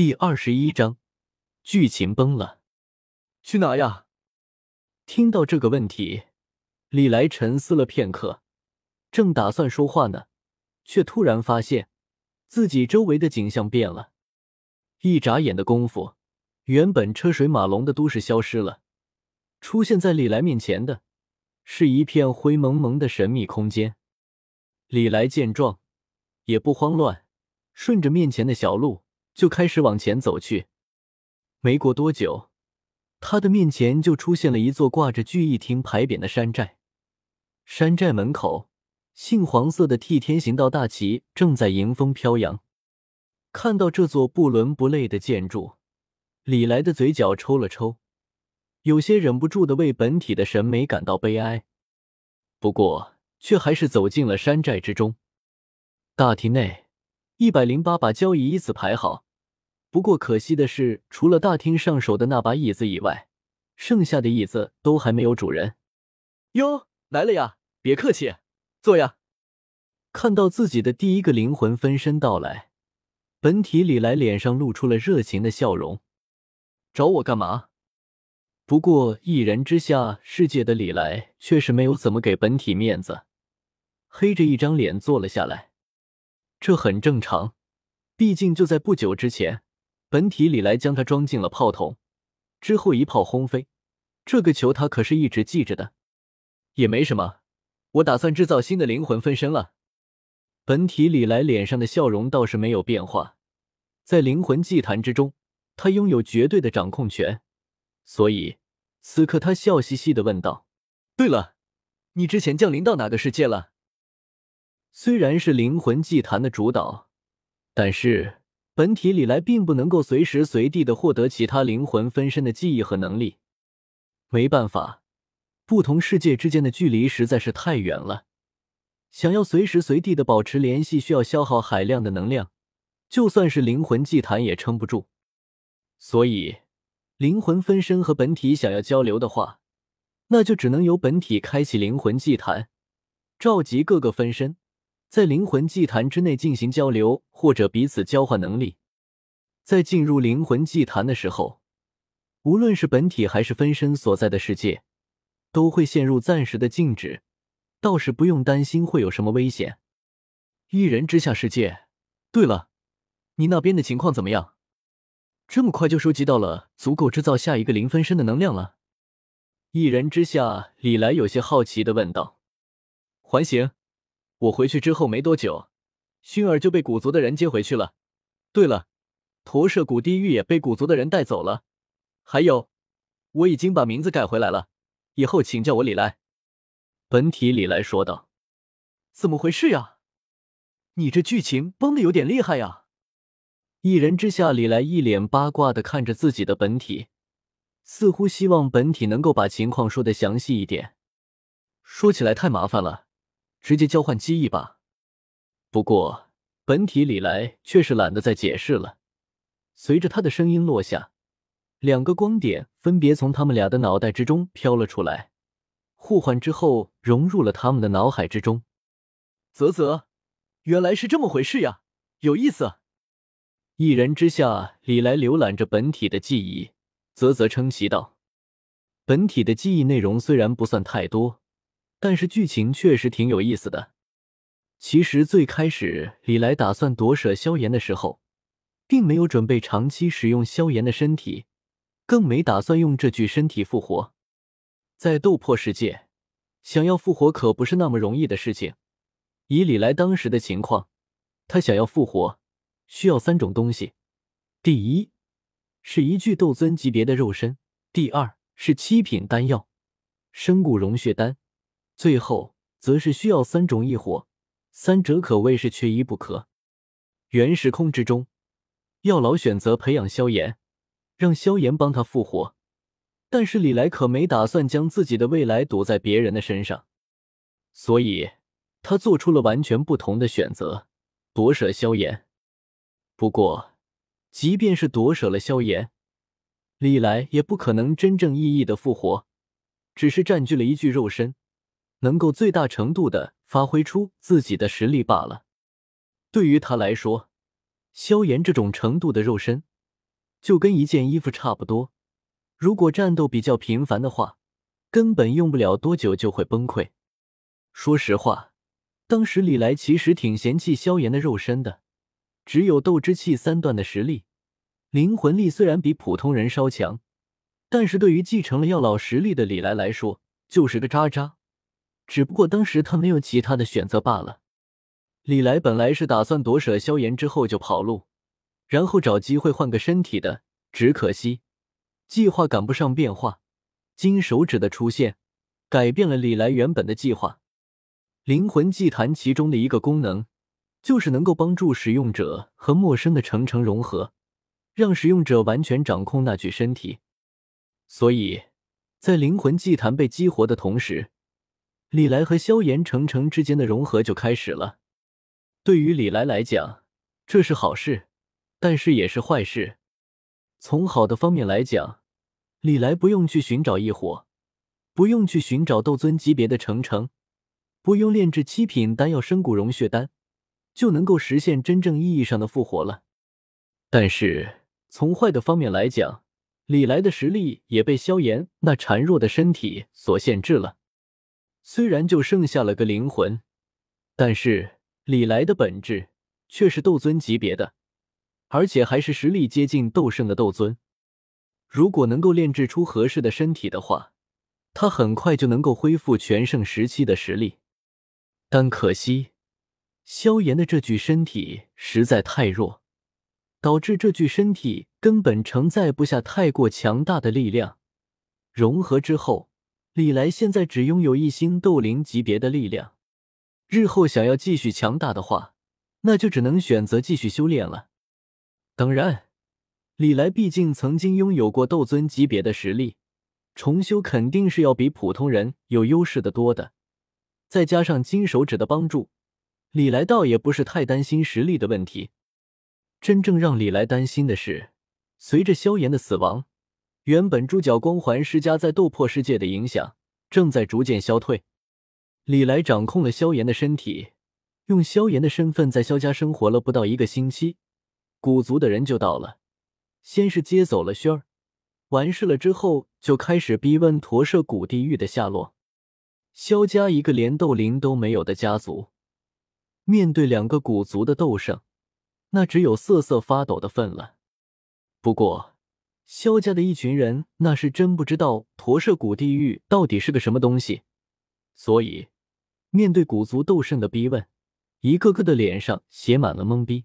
第二十一章，剧情崩了。去哪呀？听到这个问题，李来沉思了片刻，正打算说话呢，却突然发现自己周围的景象变了。一眨眼的功夫，原本车水马龙的都市消失了，出现在李来面前的是一片灰蒙蒙的神秘空间。李来见状，也不慌乱，顺着面前的小路就开始往前走去。没过多久，他的面前就出现了一座挂着“聚义厅”牌匾的山寨。山寨门口，杏黄色的替天行道大旗正在迎风飘扬。看到这座不伦不类的建筑，李来的嘴角抽了抽，有些忍不住的为本体的审美感到悲哀。不过，却还是走进了山寨之中。大厅内，一百零八把交椅依次排好。不过可惜的是，除了大厅上手的那把椅子以外，剩下的椅子都还没有主人。哟，来了呀！别客气，坐呀。看到自己的第一个灵魂分身到来。本体李来脸上露出了热情的笑容，找我干嘛？不过一人之下世界的李来却是没有怎么给本体面子，黑着一张脸坐了下来。这很正常，毕竟就在不久之前，本体李来将他装进了炮筒，之后一炮轰飞。这个球他可是一直记着的。也没什么，我打算制造新的灵魂分身了。本体李来脸上的笑容倒是没有变化，在灵魂祭坛之中，他拥有绝对的掌控权，所以此刻他笑嘻嘻的问道：“对了，你之前降临到哪个世界了？”虽然是灵魂祭坛的主导，但是本体里来并不能够随时随地的获得其他灵魂分身的记忆和能力。没办法，不同世界之间的距离实在是太远了。想要随时随地的保持联系，需要消耗海量的能量，就算是灵魂祭坛也撑不住。所以，灵魂分身和本体想要交流的话，那就只能由本体开启灵魂祭坛，召集各个分身，在灵魂祭坛之内进行交流，或者彼此交换能力。在进入灵魂祭坛的时候，无论是本体还是分身所在的世界，都会陷入暂时的静止。倒是不用担心会有什么危险。一人之下世界。对了，你那边的情况怎么样？这么快就收集到了足够制造下一个灵分身的能量了？一人之下，李来有些好奇的问道。还行，我回去之后没多久，熏儿就被古族的人接回去了。对了，驼舍古地狱也被古族的人带走了。还有，我已经把名字改回来了，以后请叫我李来。本体李来说道：“怎么回事呀？你这剧情崩的有点厉害呀！”一人之下，李来一脸八卦的看着自己的本体，似乎希望本体能够把情况说的详细一点。说起来太麻烦了，直接交换记忆吧。不过本体李来却是懒得再解释了。随着他的声音落下，两个光点分别从他们俩的脑袋之中飘了出来。互换之后，融入了他们的脑海之中。啧啧，原来是这么回事呀，有意思。一人之下，李来浏览着本体的记忆，啧啧称奇道：“本体的记忆内容虽然不算太多，但是剧情确实挺有意思的。其实最开始，李来打算夺舍萧炎的时候，并没有准备长期使用萧炎的身体，更没打算用这具身体复活。”在斗破世界，想要复活可不是那么容易的事情。以李来当时的情况，他想要复活，需要三种东西：第一，是一具斗尊级别的肉身；第二，是七品丹药，生骨融血丹；最后，则是需要三种异火，三者可谓是缺一不可。原时空之中，药老选择培养萧炎，让萧炎帮他复活。但是李来可没打算将自己的未来赌在别人的身上，所以他做出了完全不同的选择，夺舍萧炎。不过，即便是夺舍了萧炎，李来也不可能真正意义的复活，只是占据了一具肉身，能够最大程度的发挥出自己的实力罢了。对于他来说，萧炎这种程度的肉身，就跟一件衣服差不多。如果战斗比较频繁的话，根本用不了多久就会崩溃。说实话，当时李来其实挺嫌弃萧炎的肉身的，只有斗之气三段的实力，灵魂力虽然比普通人稍强，但是对于继承了药老实力的李来来说，就是个渣渣。只不过当时他没有其他的选择罢了。李来本来是打算夺舍萧炎之后就跑路，然后找机会换个身体的，只可惜计划赶不上变化。金手指的出现，改变了李来原本的计划。灵魂祭坛其中的一个功能，就是能够帮助使用者和陌生的城城融合，让使用者完全掌控那具身体。所以，在灵魂祭坛被激活的同时，李来和萧炎城城之间的融合就开始了。对于李来来讲，这是好事，但是也是坏事。从好的方面来讲，李来不用去寻找异火，不用去寻找斗尊级别的城城，不用炼制七品丹药生骨融血丹，就能够实现真正意义上的复活了。但是从坏的方面来讲，李来的实力也被萧炎那孱弱的身体所限制了。虽然就剩下了个灵魂，但是李来的本质却是斗尊级别的，而且还是实力接近斗圣的斗尊。如果能够炼制出合适的身体的话，他很快就能够恢复全盛时期的实力。但可惜，萧炎的这具身体实在太弱，导致这具身体根本承载不下太过强大的力量。融合之后。李来现在只拥有一星斗灵级别的力量，日后想要继续强大的话，那就只能选择继续修炼了。当然，李来毕竟曾经拥有过斗尊级别的实力，重修肯定是要比普通人有优势的多的。再加上金手指的帮助，李来倒也不是太担心实力的问题。真正让李来担心的是，随着萧炎的死亡。原本猪脚光环施加在斗破世界的影响正在逐渐消退。李来掌控了萧炎的身体，用萧炎的身份在萧家生活了不到一个星期，古族的人就到了。先是接走了轩儿，完事了之后就开始逼问驼舍古地狱的下落。萧家一个连斗灵都没有的家族，面对两个古族的斗圣，那只有瑟瑟发抖的份了。不过。萧家的一群人那是真不知道驼舍古地狱到底是个什么东西，所以面对古族斗圣的逼问，一个个的脸上写满了懵逼。